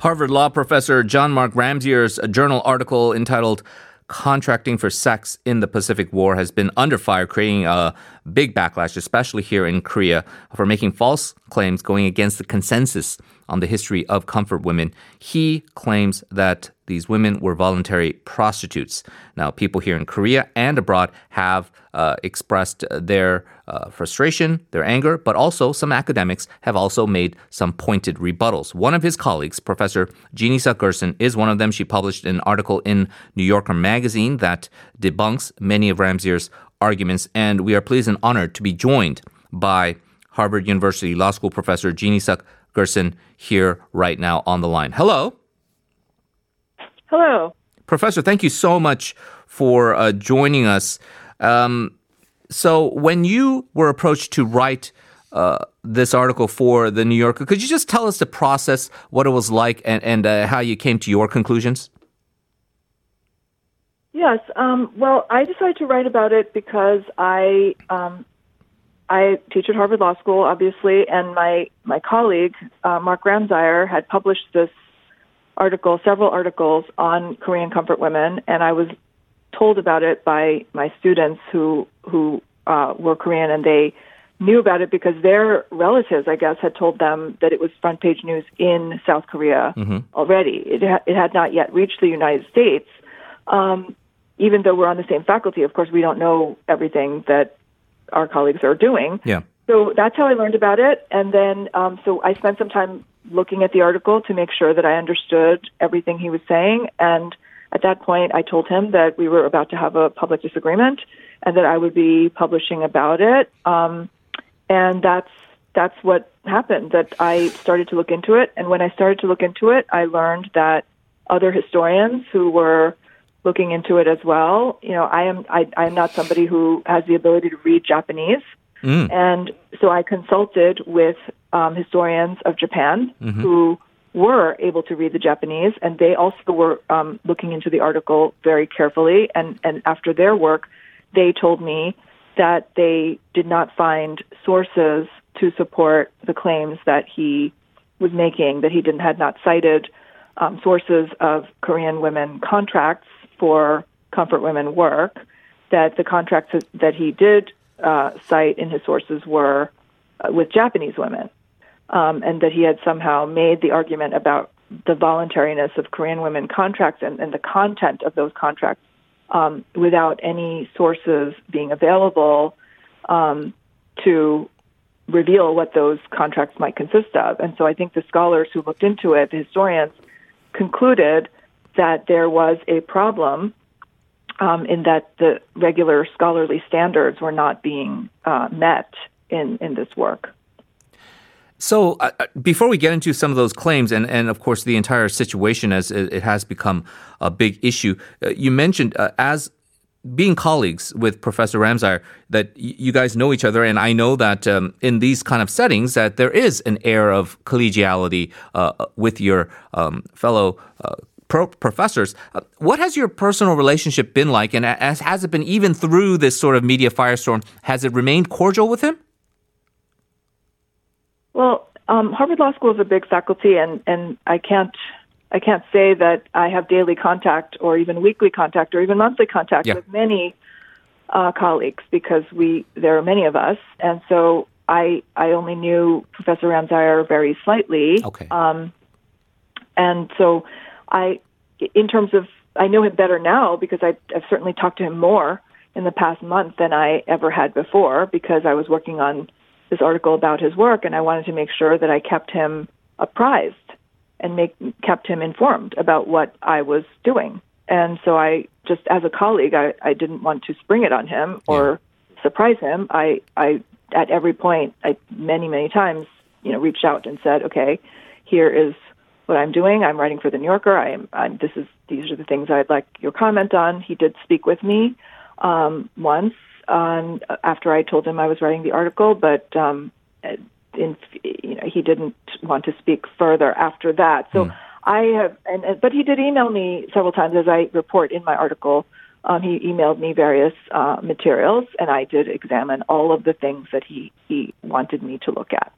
Harvard Law professor John Mark Ramseyer's journal article entitled Contracting for Sex in the Pacific War has been under fire, creating a big backlash, especially here in Korea, for making false claims going against the consensus on the history of comfort women. He claims that these women were voluntary prostitutes. Now, people here in Korea and abroad have uh, expressed their uh, frustration, their anger, but also some academics have also made some pointed rebuttals. One of his colleagues, Professor Jeannie Gersen, is one of them. She published an article in New Yorker magazine that debunks many of Ramseyer's arguments, and we are pleased and honored to be joined by Harvard University Law School professor Jeannie Gersen here right now on the line. Hello. Hello. Professor, thank you so much for uh, joining us. Um, so, when you were approached to write uh, this article for the New Yorker, could you just tell us the process, what it was like, and, and uh, how you came to your conclusions? Yes. Um, well, I decided to write about it because I um, I teach at Harvard Law School, obviously, and my my colleague uh, Mark Ramseyer had published this article, several articles on Korean comfort women, and I was told about it by my students who who uh, were Korean, and they knew about it because their relatives, I guess, had told them that it was front page news in South Korea mm-hmm. already. It ha- it had not yet reached the United States. Um, even though we're on the same faculty, of course, we don't know everything that our colleagues are doing. Yeah. So that's how I learned about it. And then, um, so I spent some time looking at the article to make sure that I understood everything he was saying. And at that point, I told him that we were about to have a public disagreement and that I would be publishing about it. Um, and that's that's what happened. That I started to look into it, and when I started to look into it, I learned that other historians who were looking into it as well. You know, I am I, I am not somebody who has the ability to read Japanese, mm. and so I consulted with um, historians of Japan mm-hmm. who were able to read the Japanese, and they also were um, looking into the article very carefully. And and after their work, they told me that they did not find sources to support the claims that he was making. That he didn't had not cited um, sources of Korean women contracts for comfort women work, that the contracts that he did uh, cite in his sources were uh, with Japanese women, um, and that he had somehow made the argument about the voluntariness of Korean women contracts and, and the content of those contracts um, without any sources being available um, to reveal what those contracts might consist of. And so I think the scholars who looked into it, the historians, concluded that there was a problem um, in that the regular scholarly standards were not being uh, met in, in this work. So, uh, uh, before we get into some of those claims, and, and of course the entire situation as it has become a big issue, uh, you mentioned uh, as being colleagues with Professor Ramseyer that you guys know each other, and I know that um, in these kind of settings that there is an air of collegiality uh, with your um, fellow uh, pro- professors. Uh, what has your personal relationship been like, and as, has it been even through this sort of media firestorm? Has it remained cordial with him? Well, um, Harvard Law School is a big faculty, and and I can't I can't say that I have daily contact or even weekly contact or even monthly contact yeah. with many uh, colleagues because we there are many of us, and so I I only knew Professor Ramseyer very slightly. Okay. Um, and so I, in terms of, I know him better now because I, I've certainly talked to him more in the past month than I ever had before because I was working on this article about his work and I wanted to make sure that I kept him apprised and make kept him informed about what I was doing. And so I just as a colleague I, I didn't want to spring it on him or yeah. surprise him. I I at every point I many, many times, you know, reached out and said, Okay, here is what I'm doing. I'm writing for the New Yorker. I am. I'm, this is these are the things I'd like your comment on. He did speak with me um, once on after I told him I was writing the article, but um, in, you know he didn't want to speak further after that. So mm. I have, and, and but he did email me several times as I report in my article. Um, he emailed me various uh, materials, and I did examine all of the things that he he wanted me to look at.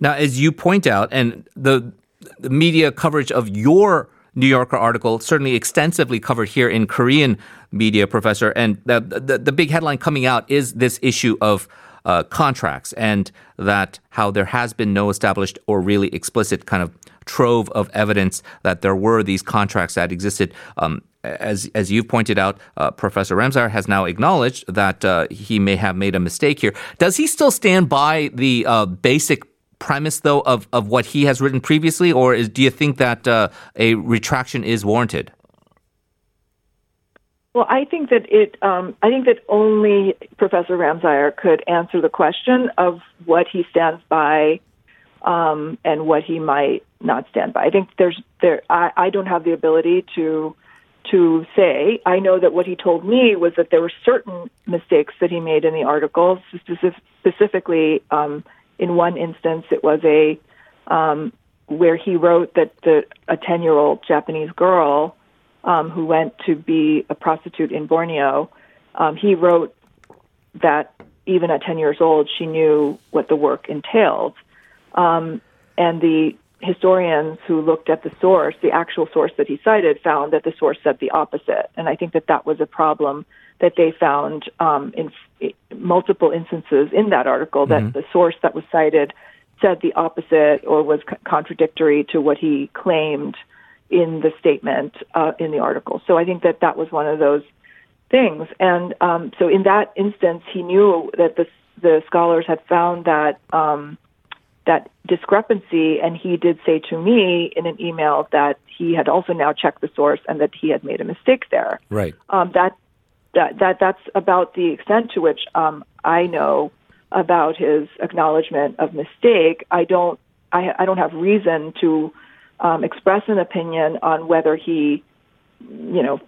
Now, as you point out, and the the media coverage of your New Yorker article, certainly extensively covered here in Korean media, Professor. And the, the, the big headline coming out is this issue of uh, contracts and that how there has been no established or really explicit kind of trove of evidence that there were these contracts that existed. Um, as as you've pointed out, uh, Professor Ramseyer has now acknowledged that uh, he may have made a mistake here. Does he still stand by the uh, basic premise, though, of, of what he has written previously, or is, do you think that uh, a retraction is warranted? Well, I think that it. Um, I think that only Professor Ramseyer could answer the question of what he stands by um, and what he might not stand by. I think there's there. I, I don't have the ability to to say. I know that what he told me was that there were certain mistakes that he made in the article. Specific, specifically, um, in one instance, it was a um, where he wrote that the a ten year old Japanese girl um, who went to be a prostitute in Borneo. Um, he wrote that even at 10 years old, she knew what the work entailed. Um, and the historians who looked at the source, the actual source that he cited, found that the source said the opposite. And I think that that was a problem that they found um, in f- multiple instances in that article that mm-hmm. the source that was cited said the opposite or was c- contradictory to what he claimed in the statement uh, in the article. So I think that that was one of those things. And um, so in that instance, he knew that the the scholars had found that um, that discrepancy, and he did say to me in an email that he had also now checked the source and that he had made a mistake there. Right. Um, that that that that's about the extent to which um, I know about his acknowledgement of mistake. I don't I, I don't have reason to um, express an opinion on whether he, you know,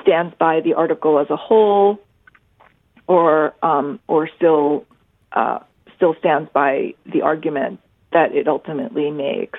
stands by the article as a whole, or um, or still uh, still stands by the argument that it ultimately makes.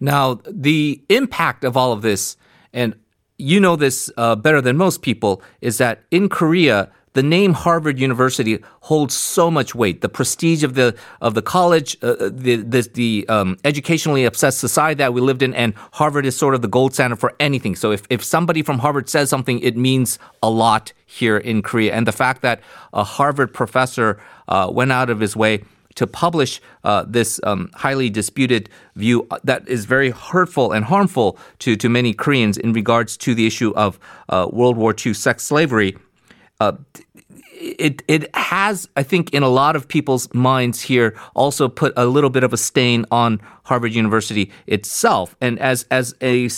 Now, the impact of all of this, and you know this uh, better than most people, is that in Korea the name Harvard University holds so much weight. The prestige of the of the college, uh, uh, the the, the um, educationally obsessed society that we lived in, and Harvard is sort of the gold standard for anything. So if if somebody from Harvard says something, it means a lot here in Korea. And the fact that a Harvard professor uh, went out of his way to publish uh, this um, highly disputed view that is very hurtful and harmful to, to many Koreans in regards to the issue of uh, World War II sex slavery uh, it it has, I think, in a lot of people's minds here, also put a little bit of a stain on Harvard University itself. And as as a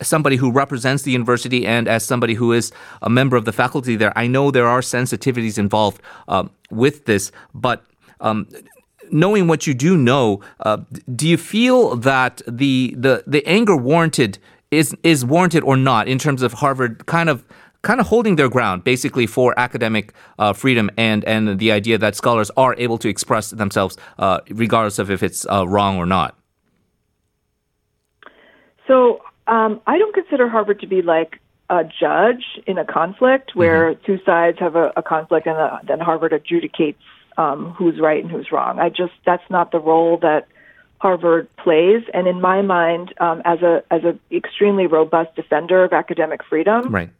somebody who represents the university and as somebody who is a member of the faculty there, I know there are sensitivities involved um, with this. But um, knowing what you do know, uh, do you feel that the the the anger warranted is is warranted or not in terms of Harvard kind of kind of holding their ground basically for academic uh, freedom and, and the idea that scholars are able to express themselves uh, regardless of if it's uh, wrong or not? So um, I don't consider Harvard to be like a judge in a conflict where mm-hmm. two sides have a, a conflict and a, then Harvard adjudicates um, who's right and who's wrong. I just that's not the role that Harvard plays. And in my mind, um, as a as an extremely robust defender of academic freedom, right.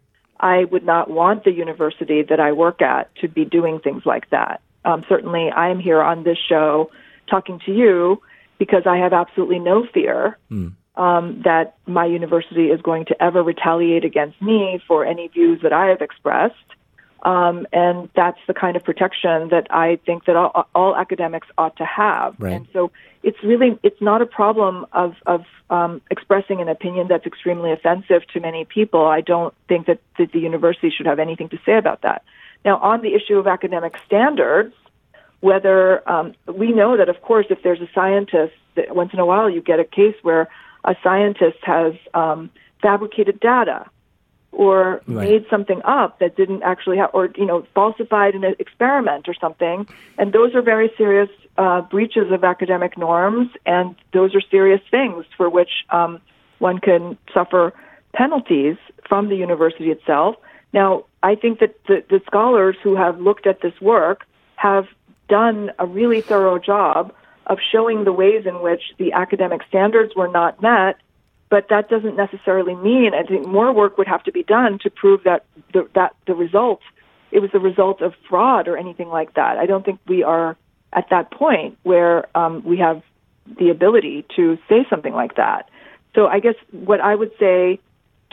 I would not want the university that I work at to be doing things like that. Um, certainly, I am here on this show talking to you because I have absolutely no fear mm. um, that my university is going to ever retaliate against me for any views that I have expressed. Um, and that's the kind of protection that I think that all, all academics ought to have. Right. And so it's really it's not a problem of of um, expressing an opinion that's extremely offensive to many people. I don't think that, that the university should have anything to say about that. Now, on the issue of academic standards, whether um, we know that, of course, if there's a scientist, that once in a while you get a case where a scientist has um, fabricated data or right. made something up that didn't actually have, or you know, falsified an experiment or something. And those are very serious uh, breaches of academic norms, and those are serious things for which um, one can suffer penalties from the university itself. Now, I think that the, the scholars who have looked at this work have done a really thorough job of showing the ways in which the academic standards were not met. But that doesn't necessarily mean. I think more work would have to be done to prove that the, that the result it was the result of fraud or anything like that. I don't think we are at that point where um, we have the ability to say something like that. So I guess what I would say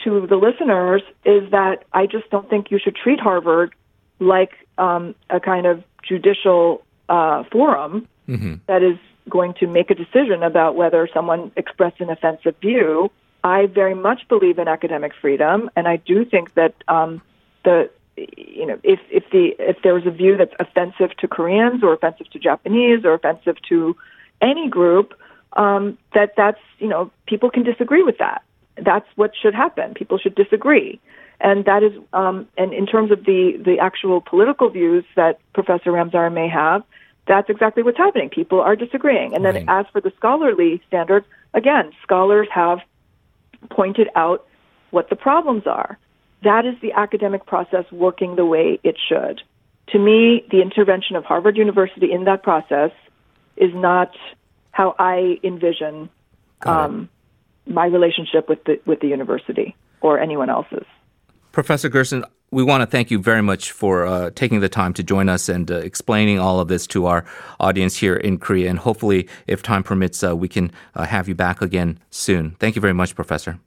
to the listeners is that I just don't think you should treat Harvard like um, a kind of judicial uh, forum mm-hmm. that is going to make a decision about whether someone expressed an offensive view. I very much believe in academic freedom, and I do think that um, the you know if if the if there was a view that's offensive to Koreans or offensive to Japanese or offensive to any group, um, that that's you know people can disagree with that. That's what should happen. People should disagree, and that is um, and in terms of the the actual political views that Professor Ramseyer may have, that's exactly what's happening. People are disagreeing, and then right. as for the scholarly standards, again, scholars have pointed out what the problems are. That is the academic process working the way it should. To me, the intervention of Harvard University in that process is not how I envision um, my relationship with the with the university or anyone else's. Professor Gersen, we want to thank you very much for uh, taking the time to join us and uh, explaining all of this to our audience here in Korea. And hopefully, if time permits, uh, we can uh, have you back again soon. Thank you very much, Professor.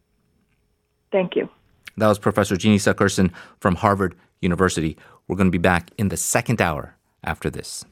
Thank you. That was Professor Jeannie Suk Gersen from Harvard University. We're going to be back in the second hour after this.